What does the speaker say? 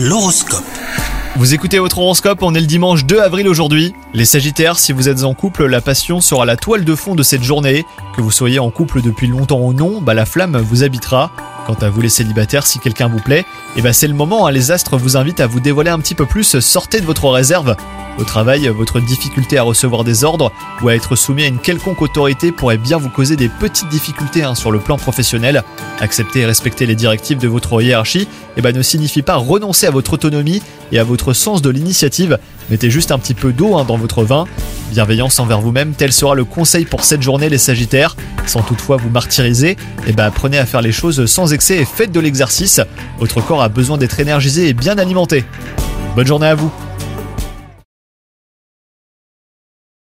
L'horoscope. Vous écoutez votre horoscope, on est le dimanche 2 avril aujourd'hui. Les Sagittaires, si vous êtes en couple, la passion sera la toile de fond de cette journée. Que vous soyez en couple depuis longtemps ou non, bah la flamme vous habitera. Quant à vous les célibataires, si quelqu'un vous plaît, et bah c'est le moment, hein, les astres vous invitent à vous dévoiler un petit peu plus, sortez de votre réserve. Au travail, votre difficulté à recevoir des ordres ou à être soumis à une quelconque autorité pourrait bien vous causer des petites difficultés hein, sur le plan professionnel. Accepter et respecter les directives de votre hiérarchie eh ben, ne signifie pas renoncer à votre autonomie et à votre sens de l'initiative. Mettez juste un petit peu d'eau hein, dans votre vin. Bienveillance envers vous-même, tel sera le conseil pour cette journée les Sagittaires. Sans toutefois vous martyriser, eh ben, apprenez à faire les choses sans excès et faites de l'exercice. Votre corps a besoin d'être énergisé et bien alimenté. Bonne journée à vous